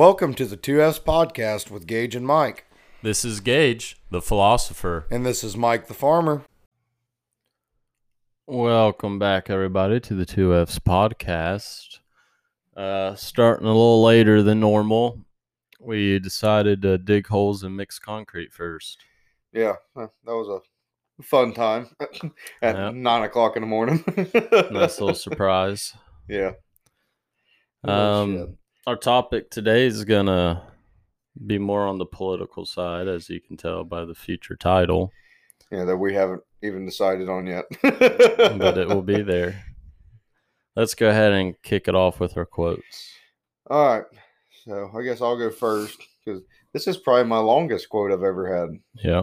Welcome to the 2S podcast with Gage and Mike. This is Gage, the philosopher. And this is Mike the farmer. Welcome back, everybody, to the 2Fs podcast. Uh, starting a little later than normal, we decided to dig holes and mix concrete first. Yeah, that was a fun time at Yep. nine o'clock in the morning. Nice little surprise. Yeah. Oh. Um, our topic today is gonna be more on the political side, as you can tell by the future title, yeah, that we haven't even decided on yet. but it will be there. Let's go ahead and kick it off with our quotes. All right. So I guess I'll go first because this is probably my longest quote I've ever had. Yeah,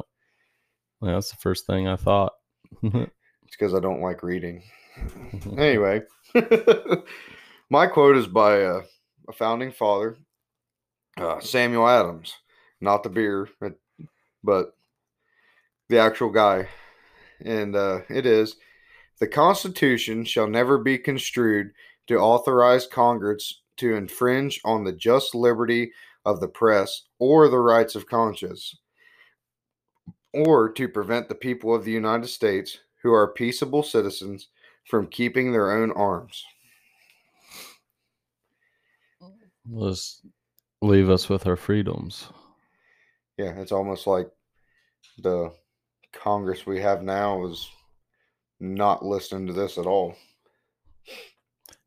that's the first thing I thought. It's because I don't like reading. anyway, my quote is by uh, a founding father, uh, Samuel Adams, not the beer, but, but the actual guy. And uh, it is The Constitution shall never be construed to authorize Congress to infringe on the just liberty of the press or the rights of conscience, or to prevent the people of the United States who are peaceable citizens from keeping their own arms. Let's leave us with our freedoms. Yeah, it's almost like the Congress we have now is not listening to this at all.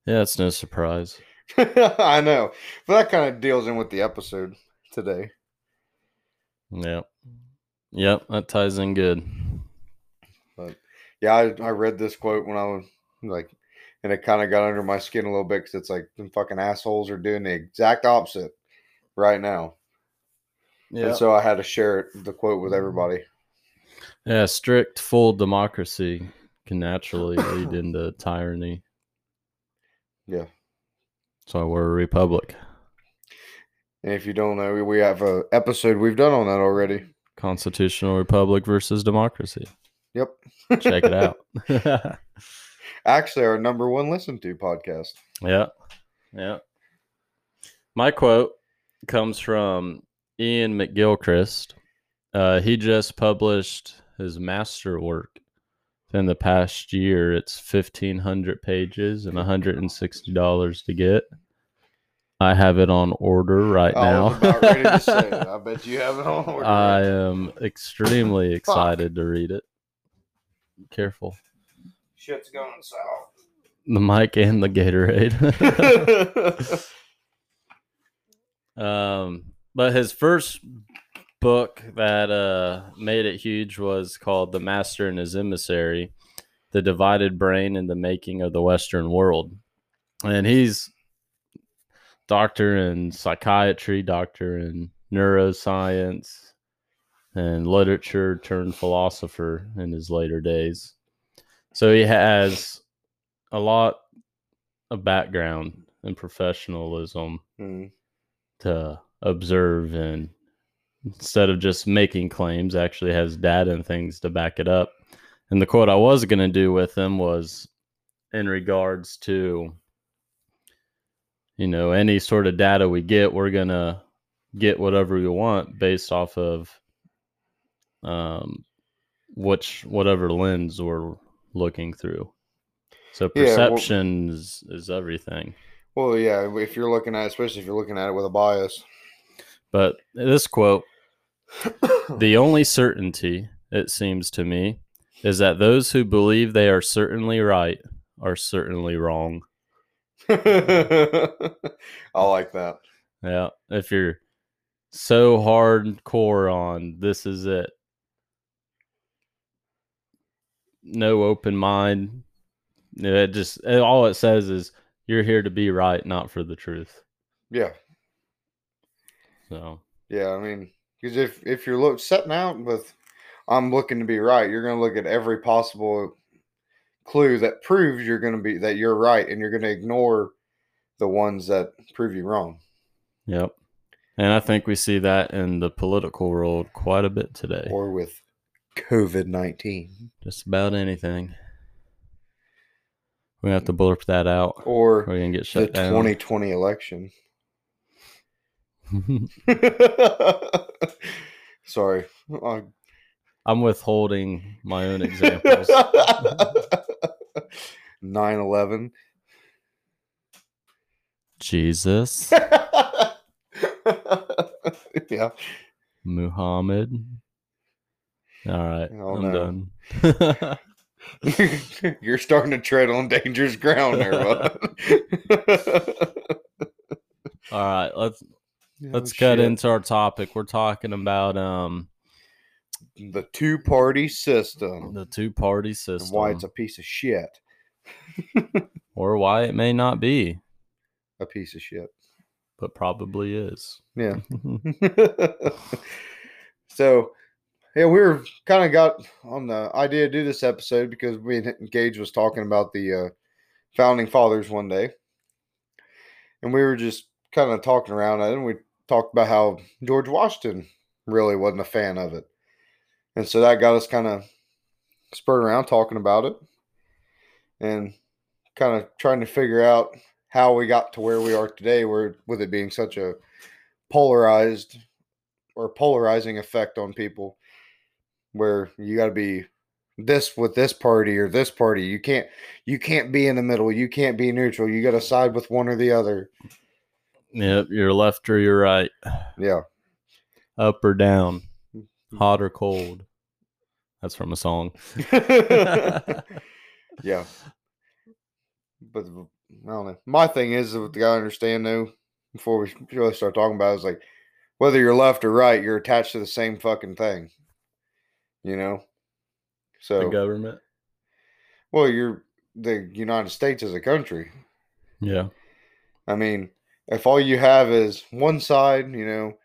Yeah, it's no surprise. I know, but that kind of deals in with the episode today. Yep. Yep, that ties in good. But yeah, I, I read this quote when I was like, and it kind of got under my skin a little bit because it's like them fucking assholes are doing the exact opposite right now. Yeah. And so I had to share it, the quote with everybody. Yeah, strict full democracy can naturally lead into tyranny. Yeah. So we're a republic. And if you don't know, we- have a episode we've done on that already. Constitutional republic versus democracy. Yep. Check it out. Actually, our number one listened to podcast. Yeah. Yeah. My quote comes from Iain McGilchrist. Uh, he just published his masterwork. In the past year, it's 1,500 pages and $160 to get. I have it on order right I now. was about ready to say it. I bet you have it on order. I am extremely excited to read it. Careful. Shit's going south. The mic and the Gatorade. Um, but his first book that uh, made it huge was called The Master and His Emissary The Divided Brain and the Making of the Western World. And he's doctor in psychiatry, doctor in neuroscience, and literature turned philosopher in his later days. So he has a lot of background and professionalism Mm. to observe and instead of just making claims actually has data and things to back it up. And the quote i was going to do with him was in regards to you know any sort of data we get we're going to get whatever we want based off of um which whatever lens we're looking through. So Yeah, well- is, is everything. Well, yeah, if you're looking at, especially if you're looking at it with a bias. But this quote, the only certainty, it seems to me, is that those who believe they are certainly right are certainly wrong. I like that. Yeah. If you're so hardcore on this is it, no open mind, it just it- all it says is you're here to be right, not for the truth. Yeah, So yeah. I mean, because if if you're look setting out with, I'm looking to be right, you're going to look at every possible clue that proves you're going to be that you're right and you're going to ignore the ones that prove you wrong. Yep. And I think we see that in the political world quite a bit today. Or with COVID 19. Just about anything. We have to blurp that out. Or We're gonna get the shut down. 2020 election. Sorry. I- I'm withholding my own examples. 9 11. Jesus, yeah. Muhammad. All right, Oh, I'm no. done. You're starting to tread on dangerous ground there, bud. All right, let's Oh, let's cut shit. into our topic. We're talking about um the two party system the two party and system, why it's a piece of shit. or why it may not be, A piece of shit. but probably is. Yeah. so, yeah, we were kind of got on the idea to do this episode because we and Gage was talking about the uh, founding fathers one day, and we were just kind of talking around it, and we talked about how George Washington really wasn't a fan of it, and so that got us kind of spurred around talking about it, and kind of trying to figure out how we got to where we are today, where with it being such a polarized or polarizing effect on people where you got to be this with this party or this party. You can't you can't be in the middle. You can't be neutral. You got to side with one or the other Yep, you're left or you're right, yeah up or down, hmm. hot or cold. That's from a song. yeah but i don't know my thing is what the guy understand though before we really start talking about it, is like whether you're left or right you're attached to the same fucking thing you know so the government. Well, you're the United States as a country. Yeah. I mean, if all you have is one side, you know,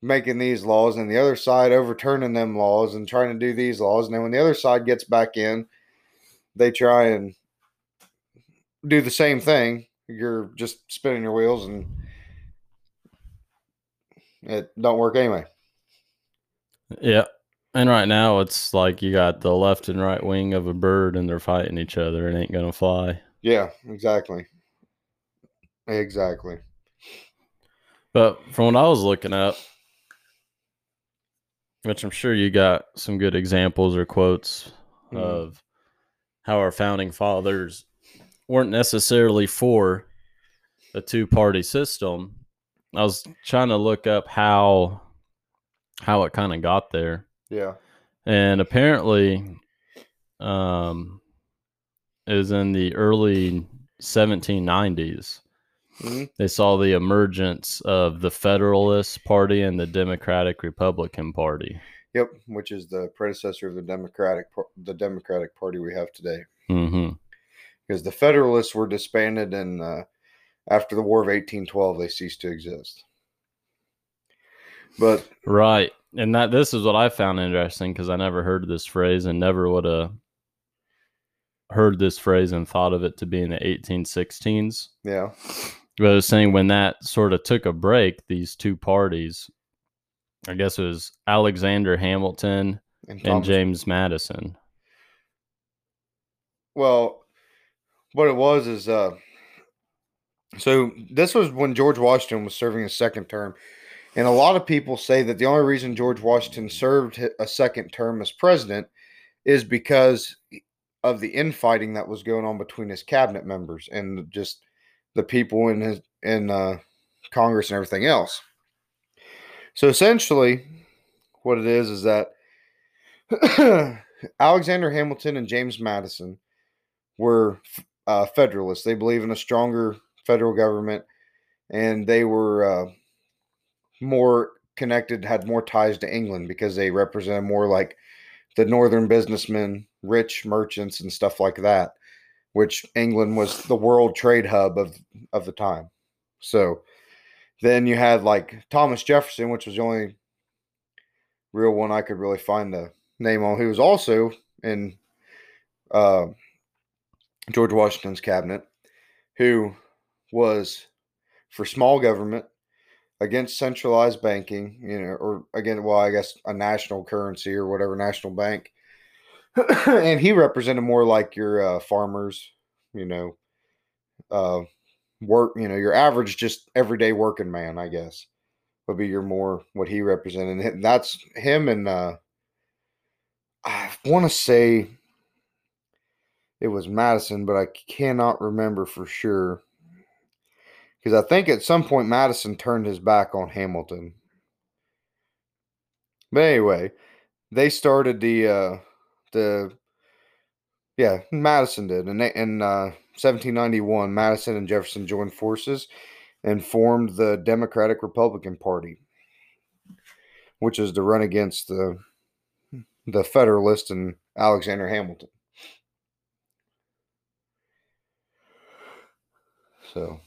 making these laws and the other side overturning them laws and trying to do these laws, and then when the other side gets back in, they try and do the same thing. You're just spinning your wheels and it don't work anyway. Yeah. And right now it's like you got the left and right wing of a bird and they're fighting each other. It ain't gonna fly. Yeah, exactly. Exactly. But from what I was looking up, which I'm sure you got some good examples or quotes Mhm. of how our founding fathers weren't necessarily for a two party system. I was trying to look up how how it kind of got there. Yeah. and apparently um it was in the early 1790s Mhm. they saw the emergence of the federalist party and the democratic republican party Yep, which is the predecessor of the Democratic the Democratic Party we have today. hmm Because the Federalists were disbanded, and uh, after the War of 1812, they ceased to exist. But right and that this is what i found interesting because i never heard this phrase and never would have heard this phrase and thought of it to be in the 1816s yeah, But I was saying when that sort of took a break, these two parties, I guess it was Alexander Hamilton and, and James Madison. Well, what it was is, uh, so this was when George Washington was serving his second term, and a lot of people say that the only reason George Washington served a second term as president is because of the infighting that was going on between his cabinet members and just the people in his in uh, Congress and everything else. So essentially, what it is is that Alexander Hamilton and James Madison were uh, federalists. They believe in a stronger federal government, and they were uh, more connected, had more ties to England because they represented more like the northern businessmen, rich merchants, and stuff like that. Which England was the world trade hub of of the time. So then you had like Thomas Jefferson, which was the only real one I could really find the name on, who was also in uh, George Washington's cabinet, who was for small government against centralized banking, you know, or again, well, I guess a national currency or whatever national bank. and he represented more like your uh, farmers, you know, uh, work, you know, your average just everyday working man, I guess, would be your more what he represented. And that's him and uh, I want to say it was Madison, but I cannot remember for sure. Because I think at some point Madison turned his back on Hamilton. But anyway, they started the uh the yeah, Madison did. And in uh 1791, Madison and Jefferson joined forces and formed the Democratic Republican Party, which is to run against the the Federalist and Alexander Hamilton. So,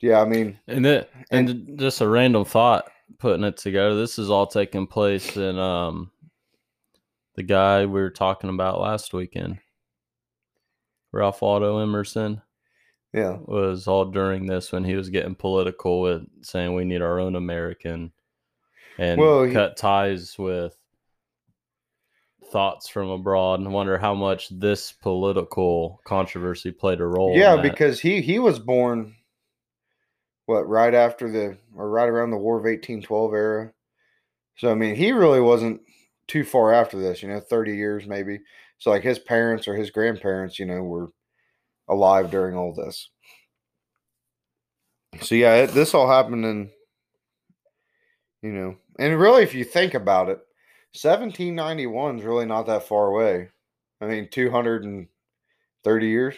yeah, I mean, And it, and just a random thought putting it together. This is all taking place in um the guy we were talking about last weekend. Ralph Waldo Emerson yeah, was all during this when he was getting political with saying we need our own American and Well, he- cut ties with thoughts from abroad and wonder how much this political controversy played a role. yeah, because he he was born what right after the or right around the War of eighteen twelve era. So I mean, he really wasn't too far after this. You know, thirty years maybe. So like his parents or his grandparents, you know, were alive during all this. So yeah, it, this all happened in, you know, and really, if you think about it, seventeen ninety one is really not that far away. I mean, two hundred and thirty years.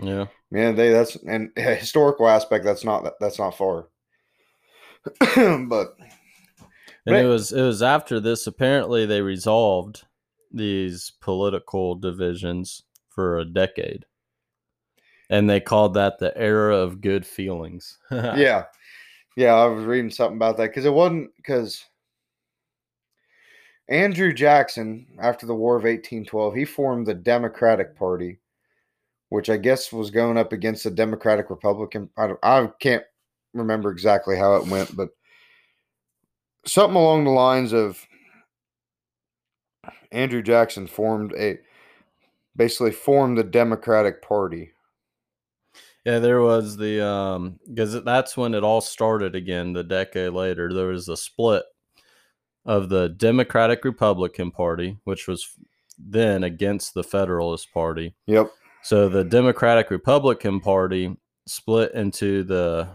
yeah. Man, they that's and historical aspect. That's not that's not far. but And Right. it was it was after this apparently they resolved these political divisions for a decade. And they called that the era of good feelings. yeah, yeah, I was reading something about that because it wasn't because Andrew Jackson, after the War of eighteen twelve, he formed the Democratic Party, which I guess was going up against the Democratic Republican. I don't, I can't remember exactly how it went, but something along the lines of Andrew Jackson formed a basically formed the Democratic Party. Yeah, there was the um because that's when it all started again. The decade later, there was a split of the Democratic Republican Party, which was then against the Federalist Party. Yep. So the Democratic Republican Party split into the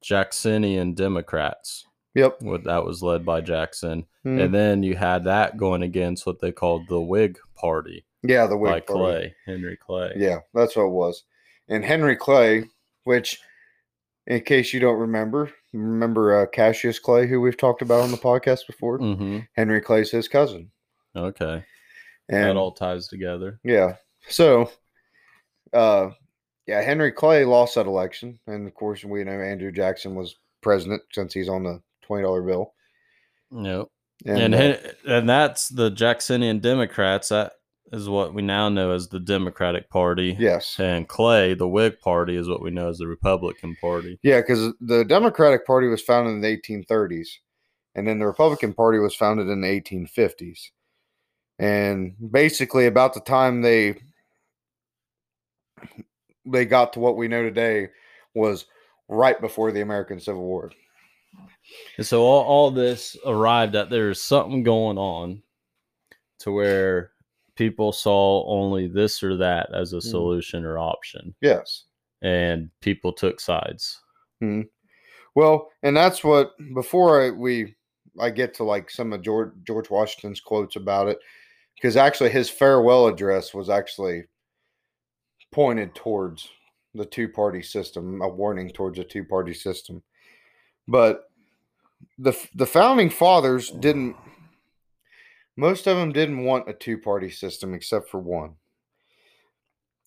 Jacksonian Democrats. Yep. What that was led by Jackson, Mhm. and then you had that going against what they called the Whig Party yeah, the by Whig Party. Clay, Henry Clay. Yeah, that's what it was. And Henry Clay, which, in case you don't remember, remember uh, Cassius Clay, who we've talked about on the podcast before. Mm-hmm. Henry Clay's his cousin, Okay, and that all ties together. yeah, so, uh, yeah, Henry Clay lost that election, and of course we know Andrew Jackson was president since he's on the twenty dollar bill. Yep. And, and uh, and that's the Jacksonian Democrats. That is what we now know as the Democratic Party. yes, And Clay, the Whig Party, is what we know as the Republican Party. Yeah, because the Democratic Party was founded in the 1830s, and then the Republican Party was founded in the 1850s. And basically, about the time they they got to what we know today was right before the American Civil War. And so all, all this arrived at there's something going on to where people saw only this or that as a Mm. solution or option. Yes. And people took sides. Well, and that's what before I, we I get to like some of George George Washington's quotes about it, because actually his farewell address was actually pointed towards the two party system, a warning towards a two party system. But the the founding fathers oh. didn't. Most of them didn't want a two party system except for one.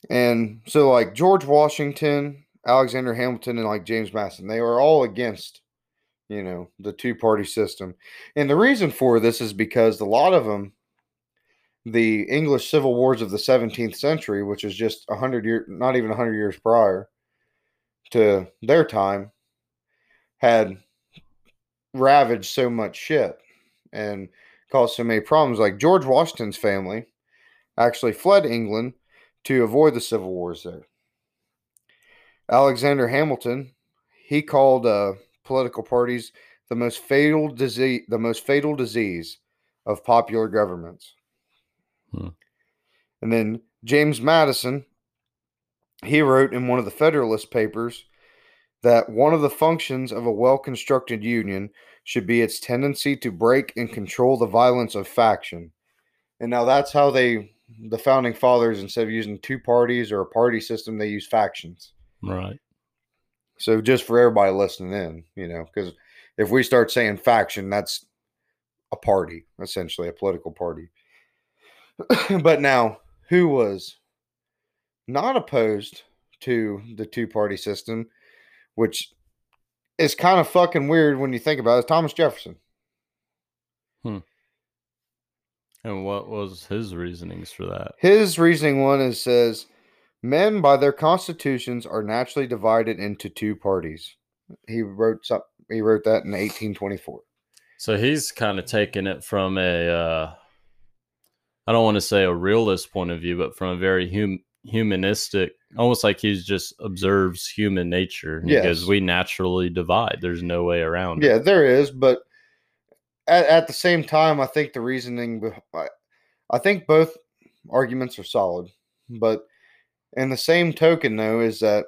And so, like George Washington, Alexander Hamilton, and like James Madison, they were all against, you know, the two party system. And the reason for this is because a lot of them, the English civil wars of the 17th century, which is just 100 years, not even 100 years prior to their time, had ravaged so much shit and caused so many problems. Like George Washington's family actually fled England to avoid the civil wars there. Alexander Hamilton, he called uh, political parties the most fatal disease, the most fatal disease of popular governments. Hmm. And then James Madison, he wrote in one of the Federalist Papers that one of the functions of a well constructed union should be its tendency to break and control the violence of faction. And now that's how they, the founding fathers, instead of using two parties or a party system, they use factions. Right. So just for everybody listening in, you know, because if we start saying faction, that's a party, essentially a political party. but now, who was not opposed to the two party system, which is kind of fucking weird when you think about it, is Thomas Jefferson. Hmm. And what was his reasonings for that? His reasoning one is says men by their constitutions are naturally divided into two parties. He wrote some, he wrote that in 1824. So he's kind of taking it from a, uh, I don't want to say a realist point of view, but from a very hum- humanistic, almost like he's just observes human nature because we naturally divide. There's no way around Yeah, it. there is, but at, at the same time, I think the reasoning, I, I think both arguments are solid. But in the same token, though, is that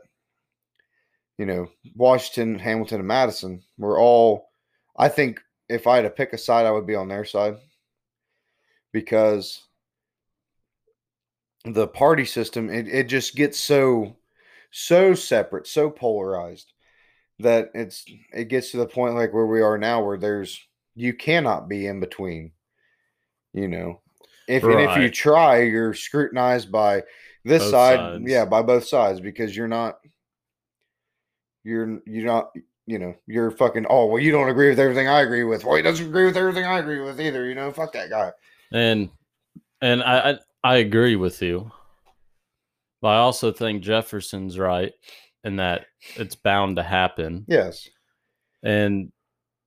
you know Washington, Hamilton, and Madison were all. I think if I had to pick a side, I would be on their side because the party system it, it just gets so so separate, so polarized that it's it gets to the point like where we are now where there's you cannot be in between. You know. If and if you try, you're scrutinized by this Both side, sides. yeah, by both sides because you're not you're you're not you know, you're fucking oh well you don't agree with everything I agree with. Well he doesn't agree with everything I agree with either, you know, fuck that guy. And and I, I I agree with you. But I also think Jefferson's right in that it's bound to happen. Yes. And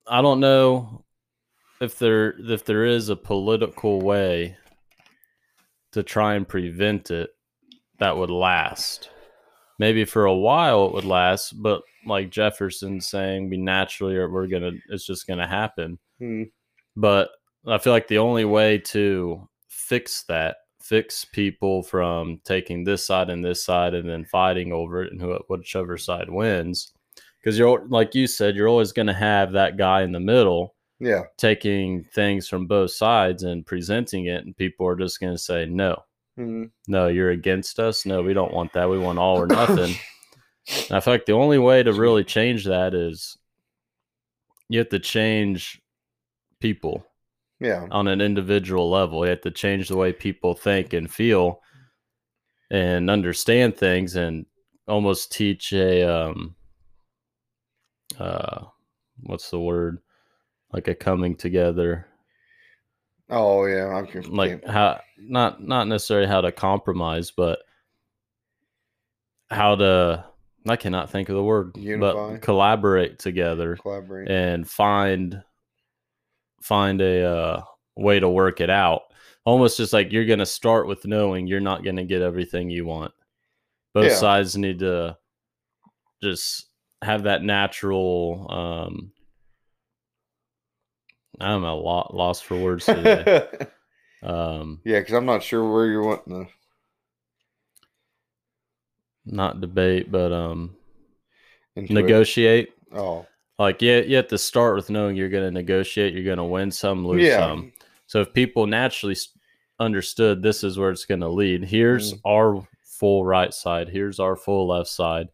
I don't know if there if there is a political way to try and prevent it that would last. Maybe for a while it would last, but like Jefferson saying, we naturally are we're gonna it's just gonna happen. Hmm. But I feel like the only way to fix that, fix people from taking this side and this side and then fighting over it and who, whichever side wins, because you're like you said, you're always going to have that guy in the middle Yeah. taking things from both sides and presenting it, and people are just going to say no. Hmm. No, you're against us. No, we don't want that. We want all or nothing. And I feel like the only way to really change that is you have to change people Yeah. on an individual level. You have to change the way people think and feel and understand things and almost teach a um uh what's the word? Like a coming together. Oh yeah. I'm conf- Like how not not necessarily how to compromise, but how to I cannot think of the word, Unify. but collaborate together collaborate. and find find a uh, way to work it out. Almost just like you're going to start with knowing you're not going to get everything you want. Both Yeah. sides need to just have that natural. Um, I'm a lot lost for words today. um, yeah, because I'm not sure where you're wanting to. not debate, but um, negotiate. Oh. Like yeah, you have to start with knowing you're going to negotiate. You're going to win some, lose Yeah. some. So if people naturally understood this is where it's going to lead, here's Mm. our full right side, here's our full left side,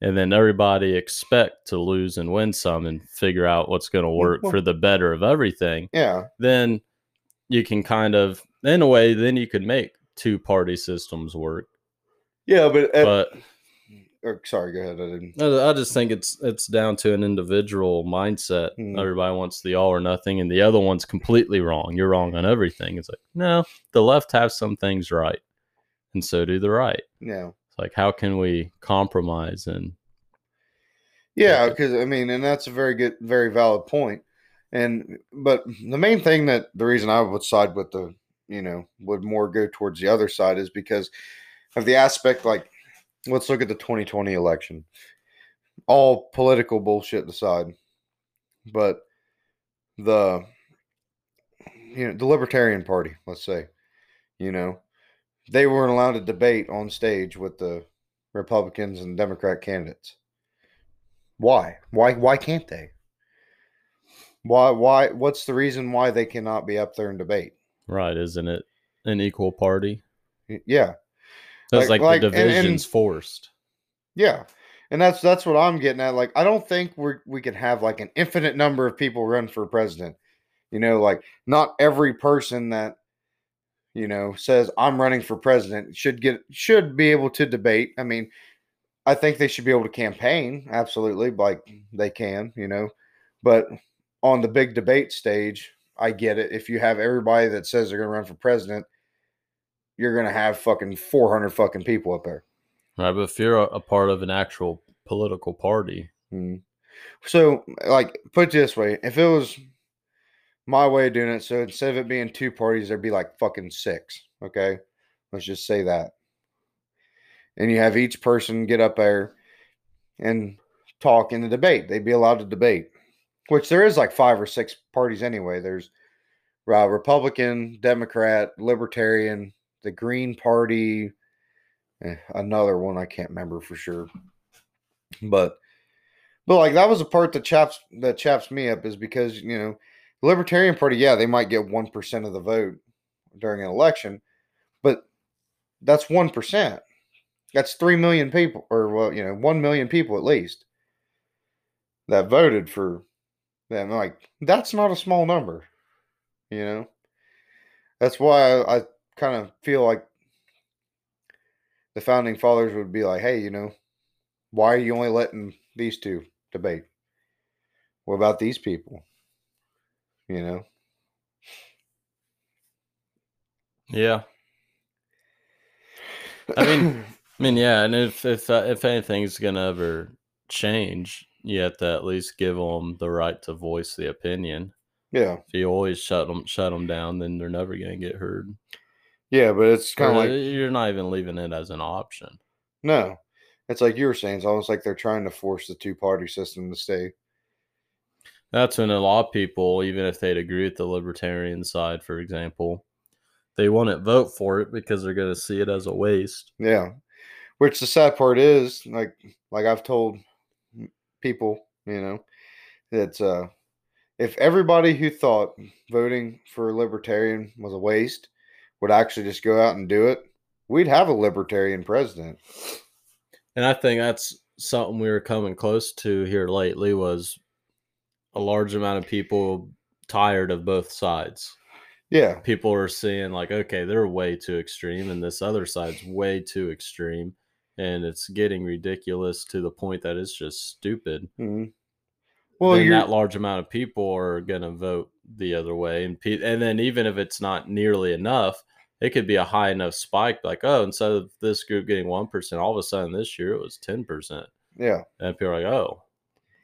and then everybody expect to lose and win some and figure out what's going to work well- for the better of everything. Yeah. Then you can kind of, in a way, then you could make two party systems work. Yeah, but, at, But or, sorry, go ahead. I didn't. I I just think it's it's down to an individual mindset. Mhm. Everybody wants the all or nothing, and the other one's completely wrong. You're wrong on everything. It's like no, the left have some things right, and so do the right. Yeah. It's like how can we compromise and Yeah, Yeah. because I mean, and that's a very good, very valid point. And but the main thing that the reason I would side with the, you know, would more go towards the other side is because of the aspect. Like, let's look at the 2020 election. All political bullshit aside, but the, you know, the Libertarian Party, let's say, you know, they weren't allowed to debate on stage with the Republicans and Democrat candidates. Why? Why? Why can't they? Why? Why? What's the reason why they cannot be up there and debate? right? Isn't it an equal party? Yeah, That's Like- like, like- the and- and- division's forced. yeah, and that's that's what I'm getting at. Like, I don't think we we can have like an infinite number of people run for president. You know, like not every person that you know says I'm running for president should get should be able to debate. I mean, I think they should be able to campaign. Absolutely, like they can. You know, but on the big debate stage, I get it. If you have everybody that says they're going to run for president, you're going to have fucking 400 fucking people up there. Right, but if you're a, a part of an actual political party, Mm. So, like, put it this way: if it was my way of doing it, so instead of it being two parties, there'd be like fucking six. Okay, let's just say that, and you have each person get up there and talk in the debate. They'd be allowed to debate, which there is like five or six parties anyway. There's uh, Republican, Democrat, Libertarian, the Green Party, eh, another one I can't remember for sure, but. But like that was the part that chaps that chaps me up is because you know, the Libertarian Party, yeah, they might get one percent of the vote during an election, but that's one percent. That's three million people, or well, you know, one million people at least that voted for them. Like that's not a small number, you know. That's why I, I kind of feel like the founding fathers would be like, hey, you know, why are you only letting these two debate? What about these people? You know? yeah. I mean, I mean, yeah, and if if uh, if anything's gonna ever change, you have to at least give them the right to voice the opinion. yeah, If you always shut them shut them down, then they're never gonna get heard. Yeah, but it's kind of like you're not even leaving it as an option. no, it's like you were saying. It's almost like they're trying to force the two party system to stay. That's when a lot of people, even if they'd agree with the libertarian side, for example, they wouldn't vote for it because they're going to see it as a waste. Yeah, which the sad part is, like, like I've told people, you know, that uh, if everybody who thought voting for a libertarian was a waste would actually just go out and do it, we'd have a libertarian president. And I think that's something we were coming close to here lately was a large amount of people tired of both sides. Yeah, People are seeing like, okay, they're way too extreme, and this other side's way too extreme, and it's getting ridiculous to the point that it's just stupid. mhm. well, that large amount of people are going to vote the other way, and pe- and then even if it's not nearly enough, it could be a high enough spike. Like, oh, instead of this group getting one percent, all of a sudden this year it was ten percent, yeah, and people are like, oh,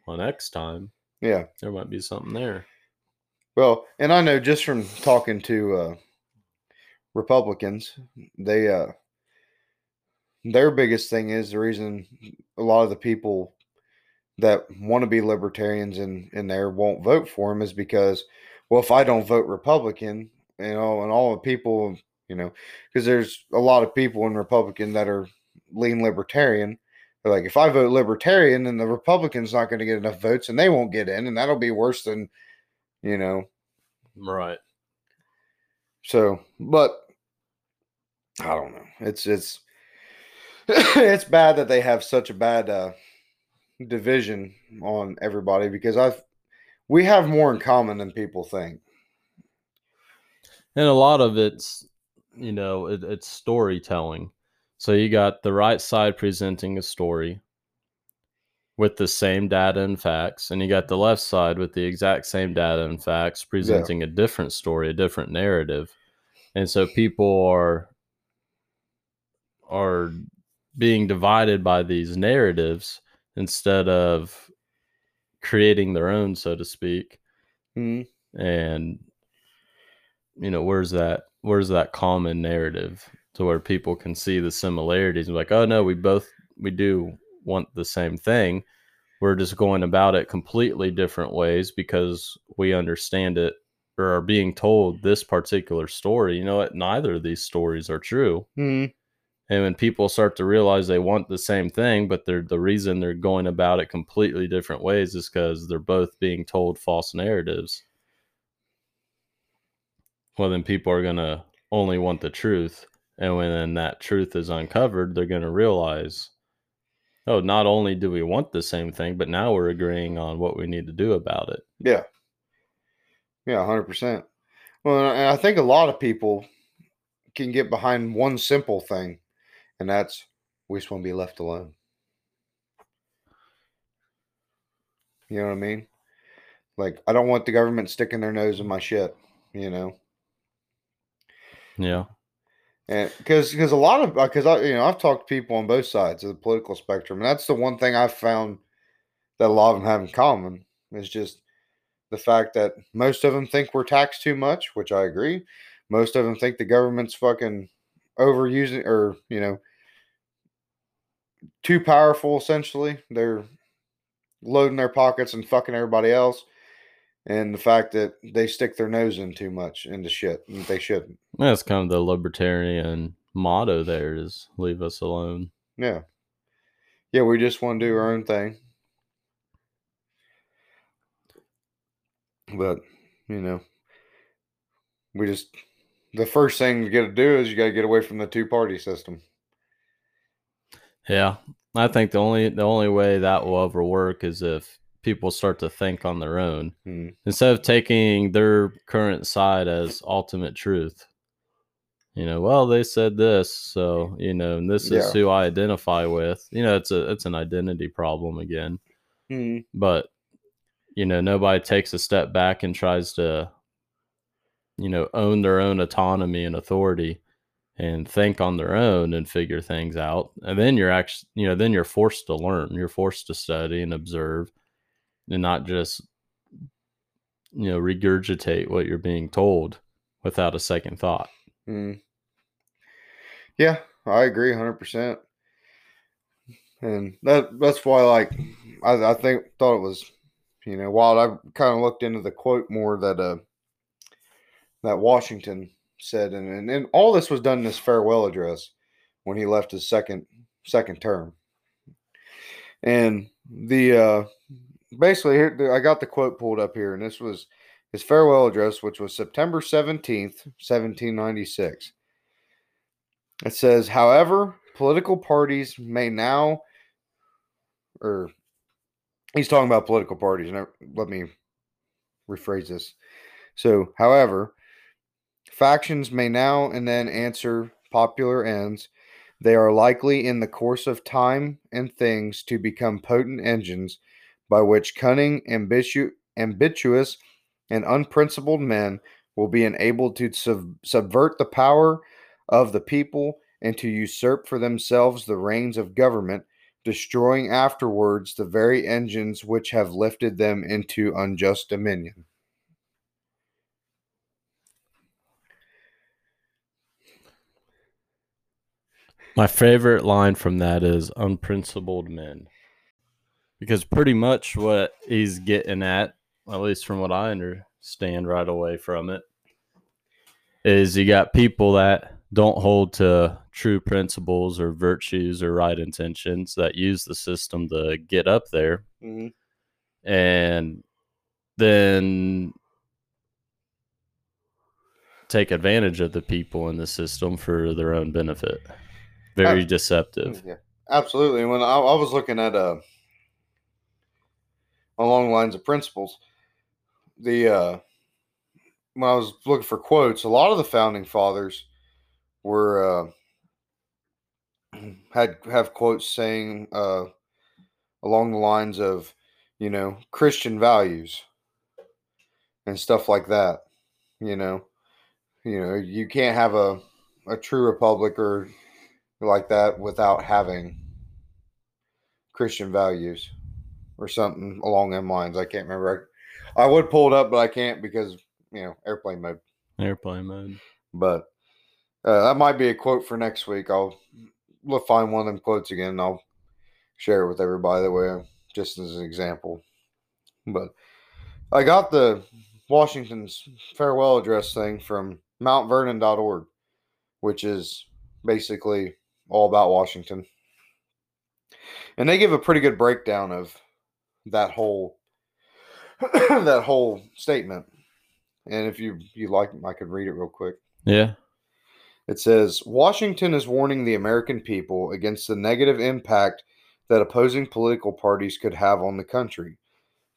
well, next time yeah. there might be something there. Well, and I know just from talking to uh, Republicans, they uh, their biggest thing is the reason a lot of the people that want to be libertarians in in there won't vote for him is because, well, if I don't vote Republican, you know, and all the people, you know, because there's a lot of people in Republican that are lean libertarian. They're like, if I vote libertarian, then the Republican's not going to get enough votes, and they won't get in, and that'll be worse than, you know, Right. so, but I don't know. It's it's it's bad that they have such a bad uh, division on everybody because I've we have more in common than people think. And a lot of it's, you know, it, it's storytelling. So you got the right side presenting a story, with the same data and facts, and you got the left side with the exact same data and facts presenting a different story, a different narrative. And so people are are being divided by these narratives instead of creating their own, so to speak. Mhm. And you know, where's that where's that common narrative to where people can see the similarities and be like, oh no, we both we do want the same thing. We're just going about it completely different ways because we understand it or are being told this particular story. You know what? Neither of these stories are true. Mhm. And when people start to realize they want the same thing, but they're the reason they're going about it completely different ways is because they're both being told false narratives. Well, then people are gonna only want the truth. And when then that truth is uncovered, they're gonna realize, oh, not only do we want the same thing, but now we're agreeing on what we need to do about it. Yeah. Yeah, hundred percent. Well, and I think a lot of people can get behind one simple thing, and that's we just want to be left alone. You know what I mean? Like I don't want the government sticking their nose in my shit. You know, Yeah. and because because a lot of uh, because I you know I've talked to people on both sides of the political spectrum, and that's the one thing I've found that a lot of them have in common is just the fact that most of them think we're taxed too much, which I agree. Most of them think the government's fucking overusing or, you know, too powerful essentially. They're loading their pockets and fucking everybody else. And the fact that they stick their nose in too much into shit and they shouldn't. That's kind of the libertarian motto there is leave us alone. Yeah. Yeah, we just want to do our own thing. But, you know, we just the first thing you got to do is you got to get away from the two party system. Yeah. I think the only the only way that will ever work is if people start to think on their own Hmm. instead of taking their current side as ultimate truth. You know, well, they said this, so you know, and this Yeah. is who I identify with. You know, it's a it's an identity problem again. Hmm. But you know, nobody takes a step back and tries to, you know, own their own autonomy and authority and think on their own and figure things out. And then you're actually, you know, then you're forced to learn. You're forced to study and observe and not just, you know, regurgitate what you're being told without a second thought. Hmm. Yeah, I agree 100%. And that that's why like I, I think thought it was you know while I kind of looked into the quote more that uh that Washington said and, and and all this was done in his farewell address when he left his second second term. And the uh basically here I got the quote pulled up here and this was his farewell address which was September 17th, 1796. It says, however, political parties may now, or he's talking about political parties. Let me rephrase this. So, however, factions may now and then answer popular ends. They are likely, in the course of time and things, to become potent engines by which cunning, ambitu- ambitious, and unprincipled men will be enabled to sub- subvert the power of the people and to usurp for themselves the reins of government, destroying afterwards the very engines which have lifted them into unjust dominion. My favorite line from that is unprincipled men. Because pretty much what he's getting at, at least from what I understand right away from it, is you got people that don't hold to true principles or virtues or right intentions that use the system to get up there and then take advantage of the people in the system for their own benefit. Very deceptive. Yeah, absolutely. When I, I was looking at uh, along the lines of principles, the uh, when I was looking for quotes, a lot of the founding fathers were uh, had have quotes saying uh, along the lines of, you know, Christian values and stuff like that. You know, you know, you can't have a a true republic or like that without having Christian values or something along them lines. I can't remember. I, I would pull it up, but I can't because you know airplane mode. Airplane mode. But uh, that might be a quote for next week. I'll we'll find one of them quotes again. And I'll share it with everybody that way, just as an example. But I got the Washington's farewell address thing from MountVernon.org, which is basically all about Washington. And they give a pretty good breakdown of that whole that whole statement. And if you you like, I could read it real quick. Yeah. It says Washington is warning the American people against the negative impact that opposing political parties could have on the country.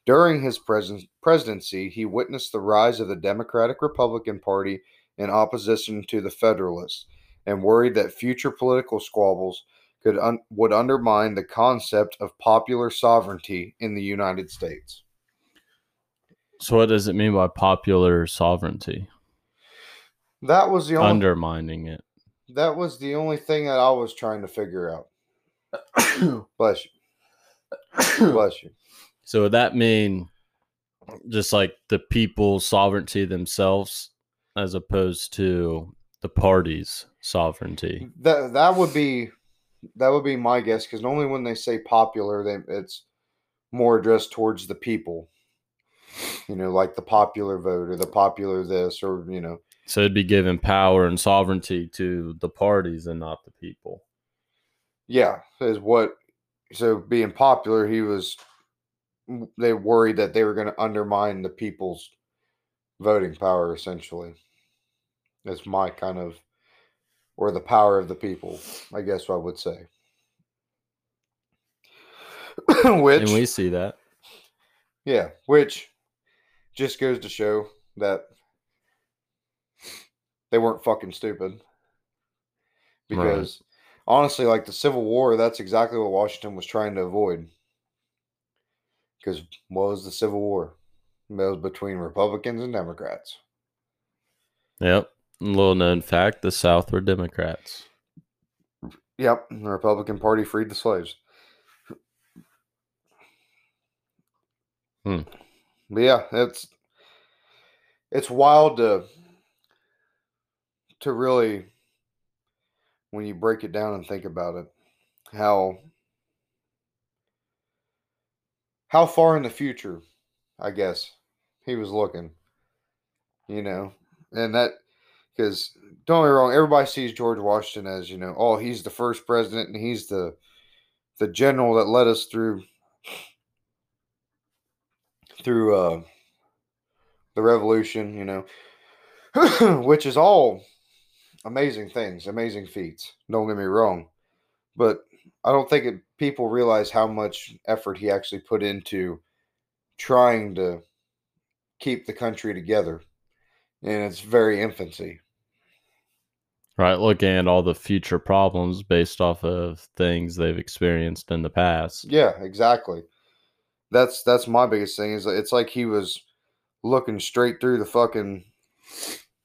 During his pres- presidency, he witnessed the rise of the Democratic Republican Party in opposition to the Federalists and worried that future political squabbles could un- would undermine the concept of popular sovereignty in the United States. So what does it mean by popular sovereignty? That was the only Undermining it. that was the only thing that I was trying to figure out. Bless you. Bless you. So would that mean just like the people's sovereignty themselves as opposed to the party's sovereignty? That that would be that would be my guess because normally when they say popular, they it's more addressed towards the people. You know, like the popular vote or the popular this or you know. So it'd be giving power and sovereignty to the parties and not the people. Yeah, is what. So being popular, he was. They worried that they were going to undermine the people's voting power. Essentially, that's my kind of, or the power of the people. I guess I would say. which and we see that. yeah, which just goes to show that they weren't fucking stupid. Because honestly, like the Civil War, that's exactly what Washington was trying to avoid. Because what was the Civil War? It was between Republicans and Democrats. Yep. Little known fact the South were Democrats. Yep, the Republican Party freed the slaves. Hmm. But yeah, it's it's wild to to really when you break it down and think about it, how how far in the future, I guess, he was looking. You know, and that because don't get me wrong, everybody sees George Washington as you know, oh, he's the first president and he's the the general that led us through through uh the revolution, you know, which is all amazing things, amazing feats. Don't get me wrong, but I don't think it, people realize how much effort he actually put into trying to keep the country together in its very infancy. Right. Looking at all the future problems based off of things they've experienced in the past. Yeah, exactly. That's that's my biggest thing is it's like he was looking straight through the fucking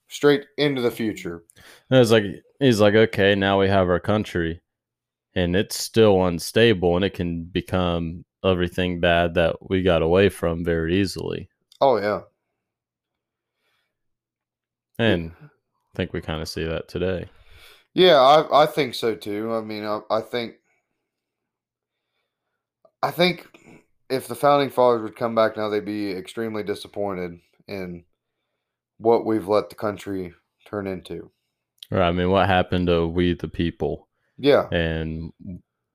straight into the future. And it's like he's like, okay, now we have our country, and it's still unstable, and it can become everything bad that we got away from very easily. Oh yeah. And think we kind of see that today. Yeah, I I think so too. I mean, I, I think I think if the founding fathers would come back now, they'd be extremely disappointed in what we've let the country turn into. Right. I mean, what happened to we the people Yeah, and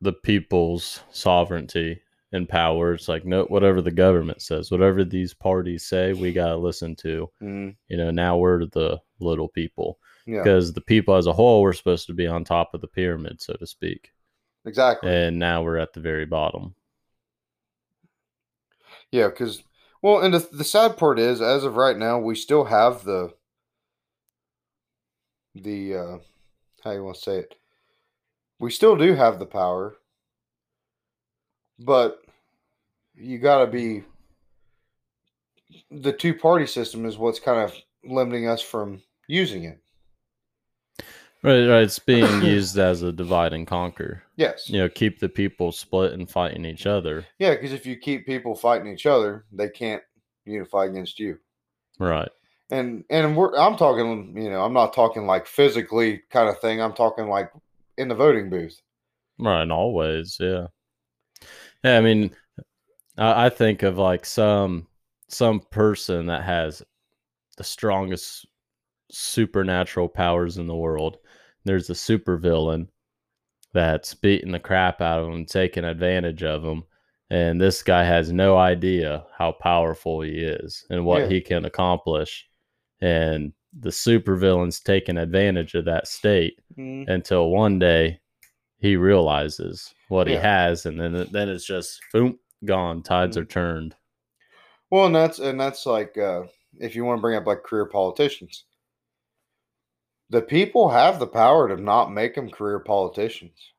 the people's sovereignty and power? It's like no, whatever the government says, whatever these parties say, we gotta listen to. mm, You know, now we're the little people yeah, because the people as a whole were supposed to be on top of the pyramid, so to speak, exactly. and now we're at the very bottom. Yeah, because well, and the the sad part is, as of right now, we still have the the uh how you want to say it. We still do have the power, but you got to be the two party system is what's kind of limiting us from using it. Right, right. It's being used as a divide and conquer. Yes. You know, keep the people split and fighting each other. Yeah, because if you keep people fighting each other, they can't unify against you. Right. And and we're I'm talking, you know, I'm not talking like physically kind of thing. I'm talking like in the voting booth. Right. In all ways, yeah. Yeah, I mean, I, I think of like some some person that has the strongest supernatural powers in the world. There's a supervillain that's beating the crap out of him, taking advantage of him. And this guy has no idea how powerful he is and what Yeah. he can accomplish. And the supervillain's taking advantage of that state Mm, until one day he realizes what he has, and then then it's just boom, gone. Tides Mm. are turned. Well, and that's and that's like uh, if you want to bring up like career politicians, the people have the power to not make them career politicians.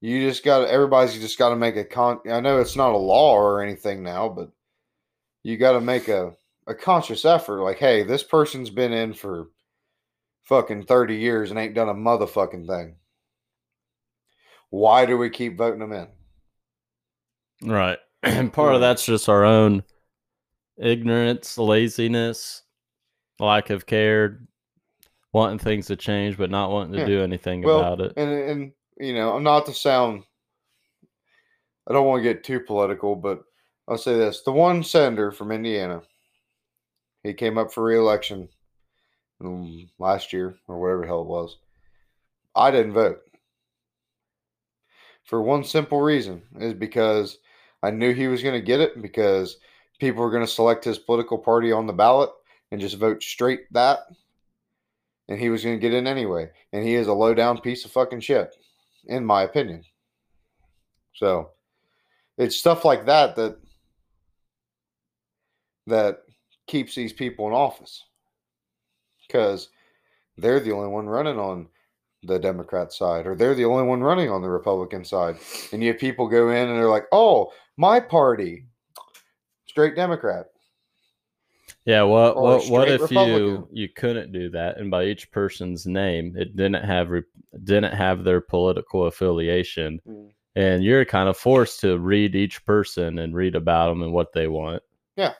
You just got everybody's just got to make a con. I know it's not a law or anything now, but you got to make a a conscious effort. Like, hey, this person's been in for fucking thirty years and ain't done a motherfucking thing. Why do we keep voting them in? Right. And part of that's just our own ignorance, laziness, lack of care, wanting things to change, but not wanting to Yeah. do anything Well, about it. and and you know, I'm not to sound. I don't want to get too political, but I'll say this: the one senator from Indiana, he came up for reelection um, last year or whatever the hell it was. I didn't vote for one simple reason: is because I knew he was going to get it because people were going to select his political party on the ballot and just vote straight that, and he was going to get in anyway. And he is a low down piece of fucking shit in my opinion. So it's stuff like that that that keeps these people in office because they're the only one running on the Democrat side, or they're the only one running on the Republican side, and yet people go in and they're like, "Oh, my party, straight Democrat." Yeah, what what what if you you couldn't do that and by each person's name it didn't have re- didn't have their political affiliation Mm. and you're kind of forced to read each person and read about them and what they want Yeah.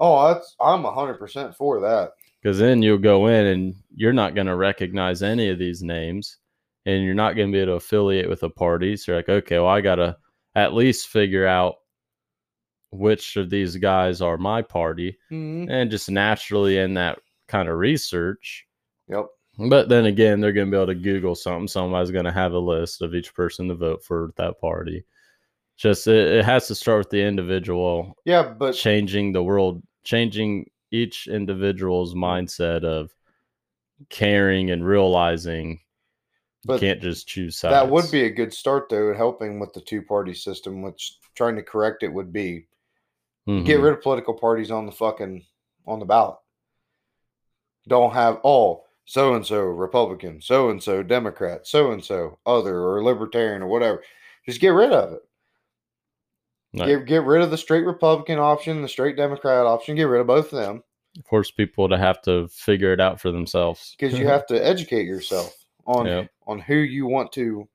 Oh, that's I'm hundred percent for that. because then you'll go in and you're not going to recognize any of these names and you're not going to be able to affiliate with a party so you're like okay well i gotta at least figure out which of these guys are my party Mhm. and just naturally in that kind of research Yep. but then again they're going to be able to google something somebody's going to have a list of each person to vote for that party just it, it has to start with the individual Yeah, but changing the world, changing each individual's mindset of caring and realizing But you can't just choose sides. That would be a good start, though, helping with the two party system, which trying to correct it would be get Mhm. rid of political parties on the fucking on the ballot. Don't have all so and so Republican, so and so Democrat, so and so other or Libertarian or whatever. Just get rid of it. Like, Get get rid of the straight Republican option, the straight Democrat option. Get rid of both of them force people to have to figure it out for themselves because you have to educate yourself on Yep. On who you want to.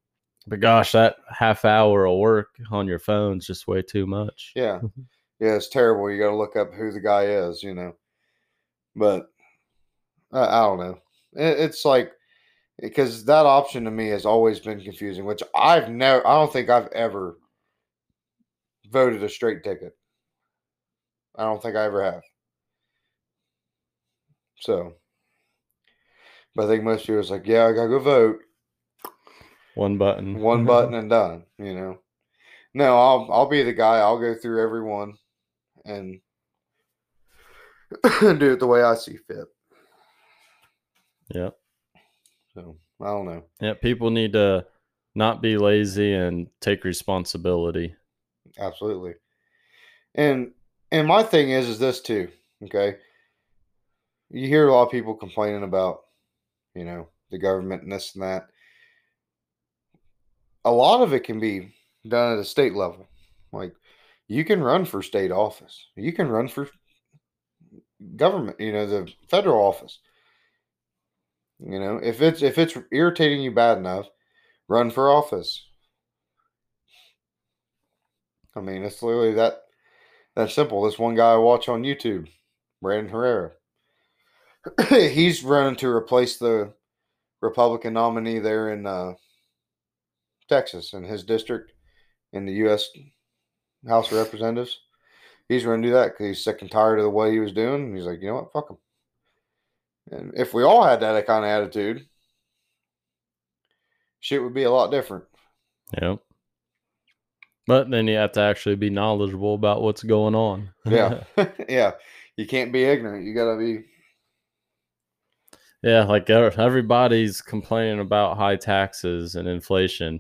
But gosh, that half hour of work on your phone is just way too much. Yeah, yeah, it's terrible. You got to look up who the guy is, you know. But I, I don't know. It, it's like because that option to me has always been confusing. Which I've never. I don't think I've ever voted a straight ticket. I don't think I ever have. So, but I think most people is like, yeah, I gotta go vote. One button. one button and done you know no i'll i'll be the guy i'll go through everyone and do it the way i see fit yeah. so i don't know Yeah. People need to not be lazy and take responsibility. absolutely and and my thing is is this too okay you hear a lot of people complaining about you know the government and this and that a lot of it can be done at a state level Like, you can run for state office. You can run for government, you know, the federal office. You know, if it's if it's irritating you bad enough, run for office. I mean, it's literally that that simple. This one guy I watch on YouTube, Brandon Herrera. He's running to replace the Republican nominee there in uh, Texas in his district in the U.S. House of Representatives. He's going to do that because he's sick and tired of the way he was doing. And he's like, you know what? Fuck him. And if we all had that kind of attitude, shit would be a lot different. Yep. But then you have to actually be knowledgeable about what's going on. Yeah. yeah. You can't be ignorant. You got to be. Yeah, like uh, everybody's complaining about high taxes and inflation,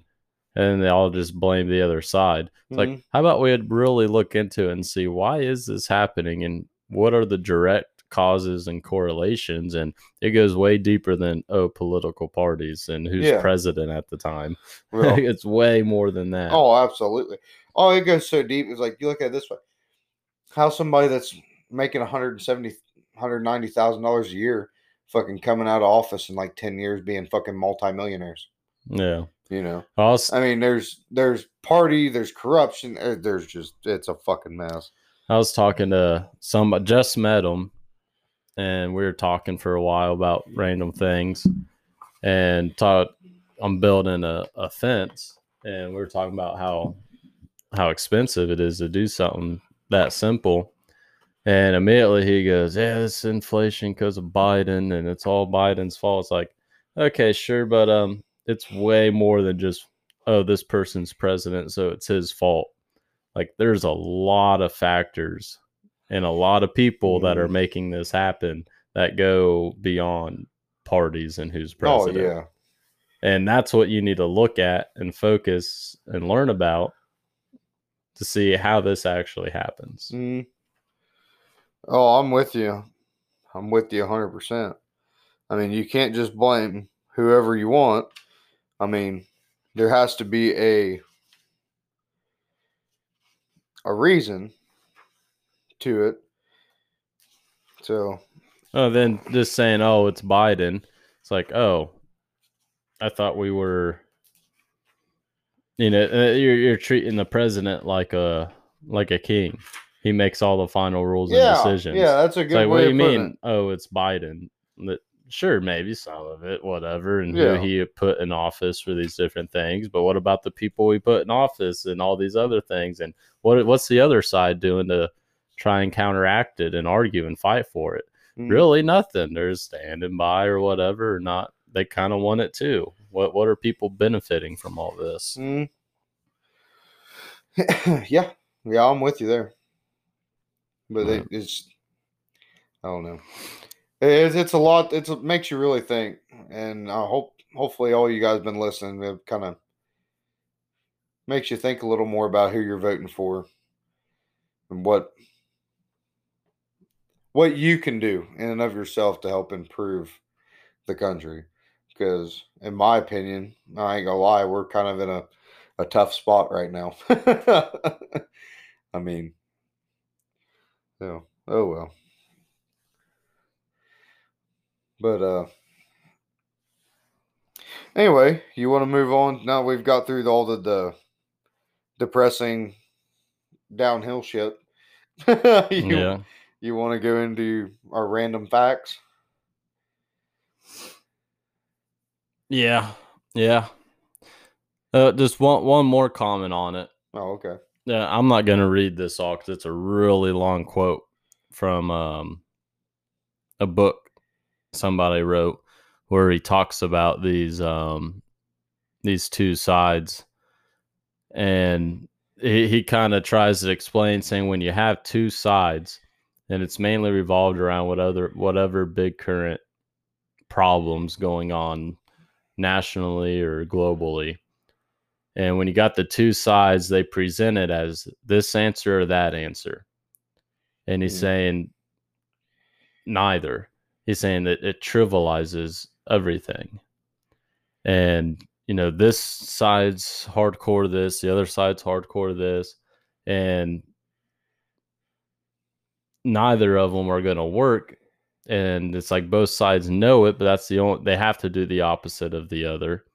and they all just blame the other side. It's Mhm. like, how about we really look into it and see why is this happening and what are the direct causes and correlations? And it goes way deeper than oh, political parties and who's Yeah. president at the time. Well, it's way more than that. Oh, absolutely. Oh, it goes so deep. It's like you look at it this way: how somebody that's making one hundred seventy, hundred ninety thousand dollars a year, fucking coming out of office in like ten years, being fucking multimillionaires. Yeah. You know, Also, I mean, there's there's party, there's corruption, eh, there's just it's a fucking mess. I was talking to somebody, just met him, and we were talking for a while about random things. And taught, I'm building a, a fence, and we were talking about how how expensive it is to do something that simple. And immediately he goes, "Yeah, this inflation because of Biden, and it's all Biden's fault." It's like, okay, sure, but um, it's way more than just oh, this person's president, so it's his fault like there's a lot of factors and a lot of people that are Mhm. making this happen that go beyond parties and who's president. Oh president. yeah, And that's what you need to look at and focus and learn about to see how this actually happens. Mm. Oh, I'm with you. I'm with you 100%. I mean, you can't just blame whoever you want. I mean, there has to be a a reason to it. So, Oh, then just saying, oh, it's Biden. It's like, oh, I thought we were, you know, uh, you're you're treating the president like a like a king. He makes all the final rules and decisions. yeah, that's a It's good like, way what do you mean? Oh, it's Biden. That- Sure, maybe some of it, whatever, and Yeah. who he put in office for these different things. But what about the people we put in office and all these other things? And what what's the other side doing to try and counteract it and argue and fight for it? Mm. really nothing. They're standing by or whatever, or not. They kind of want it too. What what are people benefiting from all this? Mm. yeah, yeah, I'm with you there. But Right. it, it's, I don't know. It's, it's a lot. It's, it makes you really think, and I hope, hopefully, all you guys been listening. It kind of makes you think a little more about who you're voting for, and what what you can do in and of yourself to help improve the country. Because, in my opinion, I ain't gonna lie, we're kind of in a a tough spot right now. I mean, yeah. Oh well. But uh anyway, you want to move on now we've got through all the, the depressing downhill shit. you, yeah, you want to go into our random facts? yeah, yeah. Uh, just one one more comment on it. Oh, okay. Yeah, I'm not gonna read this all because it's a really long quote from um, a book somebody wrote where he talks about these um, these two sides, and he, he kind of tries to explain saying when you have two sides, and it's mainly revolved around what other whatever big current problems going on nationally or globally. And when you got the two sides, they present it as this answer or that answer. And he's Mm. saying neither. He's saying that it trivializes everything. And, you know, this side's hardcore this, the other side's hardcore this. and neither of them are going to work and it's like both sides know it but that's the only they have to do the opposite of the other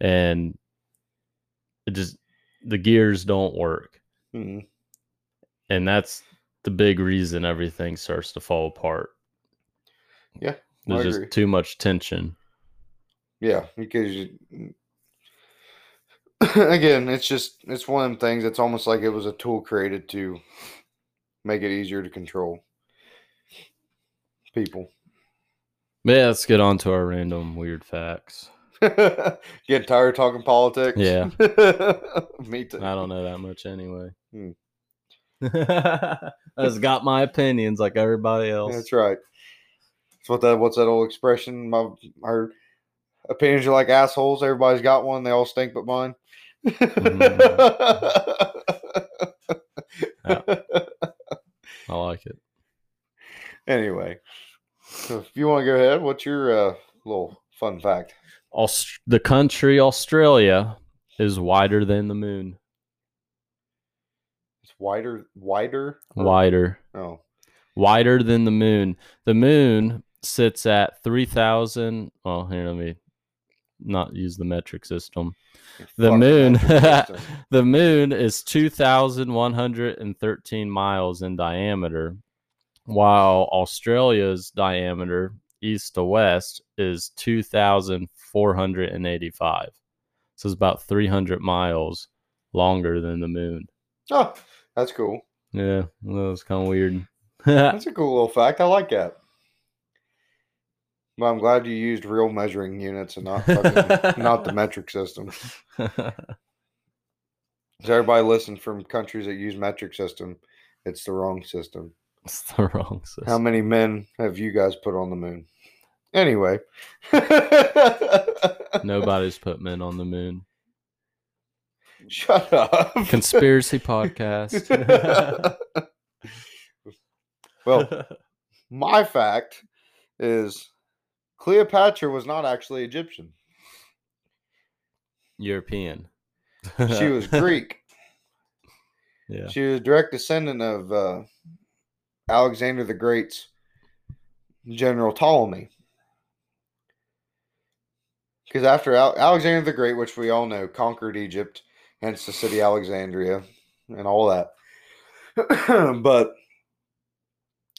and it just the gears don't work Mhm. and that's the big reason everything starts to fall apart Yeah, there's just too much tension Yeah, because you, again, it's just it's one of them things. It's almost like it was a tool created to make it easier to control people. yeah let's get on to our random weird facts Getting tired of talking politics. Yeah. me too. i don't know that much anyway Hmm. i just got my opinions like everybody else That's right. That's what that what's that old expression? My our opinions are like assholes. Everybody's got one. They all stink but mine. i like it anyway, so if you want to go ahead, what's your uh, little fun fact? Aust- the country Australia is wider than the moon. It's wider, wider, Wider. Oh, Wider than the moon. The moon sits at 3,000. Well, here, let me not use the metric system. The moon. system. the moon is 2,113 miles in diameter, while Australia's diameter, east to west, is 2,485. So it's about 300 miles longer than the moon. oh, that's cool. Yeah, that was kind of weird. That's a cool little fact. I like that. Well, I'm glad you used real measuring units and not fucking, not the metric system. So everybody listen from countries that use metric system. It's the wrong system. it's the wrong system. How many men have you guys put on the moon? Anyway. Nobody's put men on the moon. Shut up. Conspiracy podcast. well, my fact is Cleopatra was not actually Egyptian. European. She was Greek. yeah. She was a direct descendant of uh, Alexander the Great's General Ptolemy. Because after Al- Alexander the Great, which we all know, conquered Egypt, hence the city Alexandria and all that. but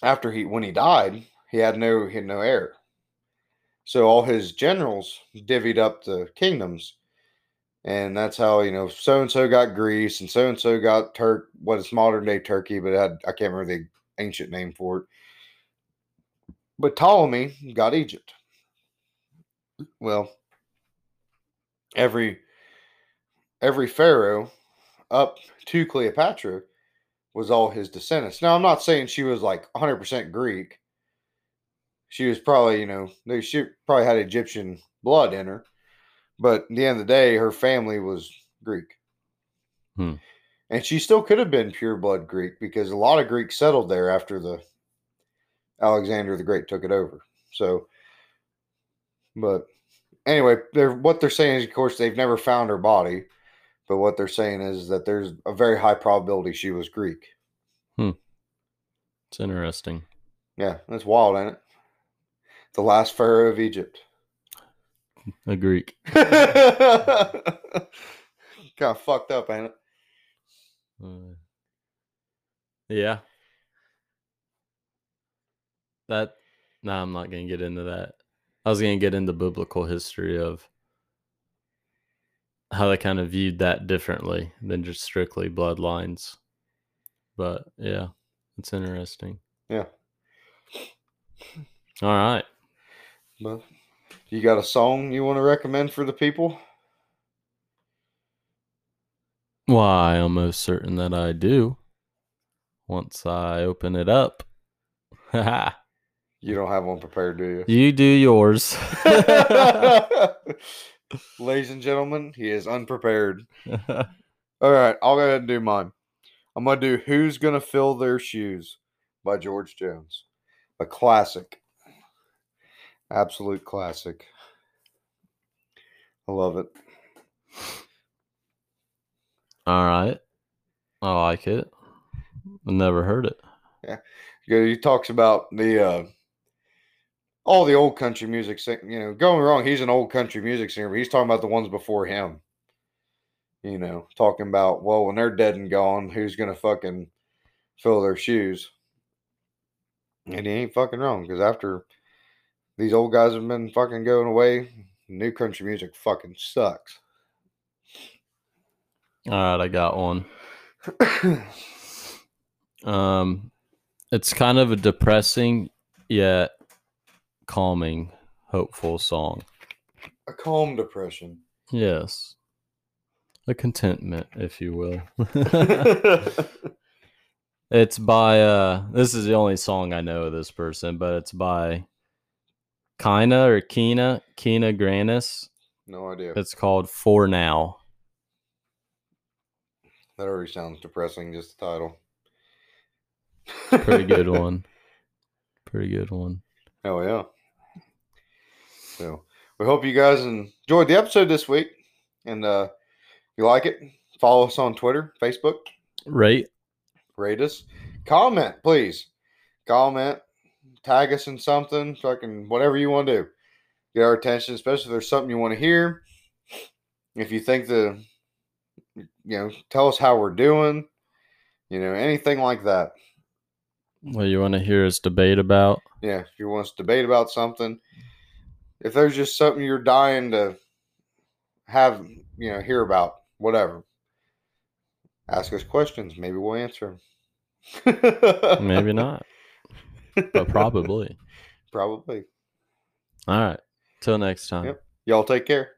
after he, when he died, he had no he had no heir. So all his generals divvied up the kingdoms, and that's how you know so and so got Greece and so and so got Turk, what is modern day Turkey, but had I can't remember the ancient name for it. But Ptolemy got Egypt. Well, every every pharaoh up to Cleopatra was all his descendants. Now, I'm not saying she was like 100% Greek. She was probably, you know, she probably had Egyptian blood in her. But at the end of the day, her family was Greek. Hmm. And she still could have been pure blood Greek because a lot of Greeks settled there after the Alexander the Great took it over. So, but anyway, they're what they're saying is, of course, they've never found her body, but what they're saying is that there's a very high probability she was Greek. Hmm. It's interesting. Yeah, that's wild, ain't it? The last pharaoh of Egypt. A Greek. Got fucked up, ain't it? Uh, yeah. That no, I'm not gonna get into that. I was gonna get into biblical history of how they kind of viewed that differently than just strictly bloodlines. But yeah, it's interesting. Yeah. All right. But you got a song you want to recommend for the people? Why, I'm most certain that I do. Once I open it up. You don't have one prepared, do you? you do yours. Ladies and gentlemen, he is unprepared. All right, I'll go ahead and do mine. I'm going to do Who's Gonna Fill Their Shoes by George Jones. A classic. Absolute classic. I love it. All right. I like it. I never heard it. Yeah. He talks about the uh, all the old country music. sing- You know, going wrong, he's an old country music singer, but he's talking about the ones before him. You know, talking about well, when they're dead and gone, who's gonna fucking fill their shoes? And he ain't fucking wrong because after these old guys have been fucking going away, new country music fucking sucks. All right, I got one. Um, it's kind of a depressing yet calming, hopeful song. A calm depression. Yes, a contentment, if you will. it's by uh. This is the only song I know of this person, but it's by Kina or Kina Kina Grannis. no idea. It's called For Now. That already sounds depressing, just the title. Pretty good one. Pretty good one. Hell yeah. So we hope you guys enjoyed the episode this week. And uh if you like it, follow us on Twitter, Facebook, Right. rate us. Comment, please. Comment, tag us in something, fucking whatever you want to do. Get our attention, especially if there's something you want to hear. If you think the you know, tell us how we're doing, you know, anything like that. What you want to hear us debate about? Yeah, if you want us to debate about something, if there's just something you're dying to have, you know, hear about, whatever, ask us questions. Maybe we'll answer them. Maybe not, but probably. Probably. All right. Till next time. Yep. Y'all take care.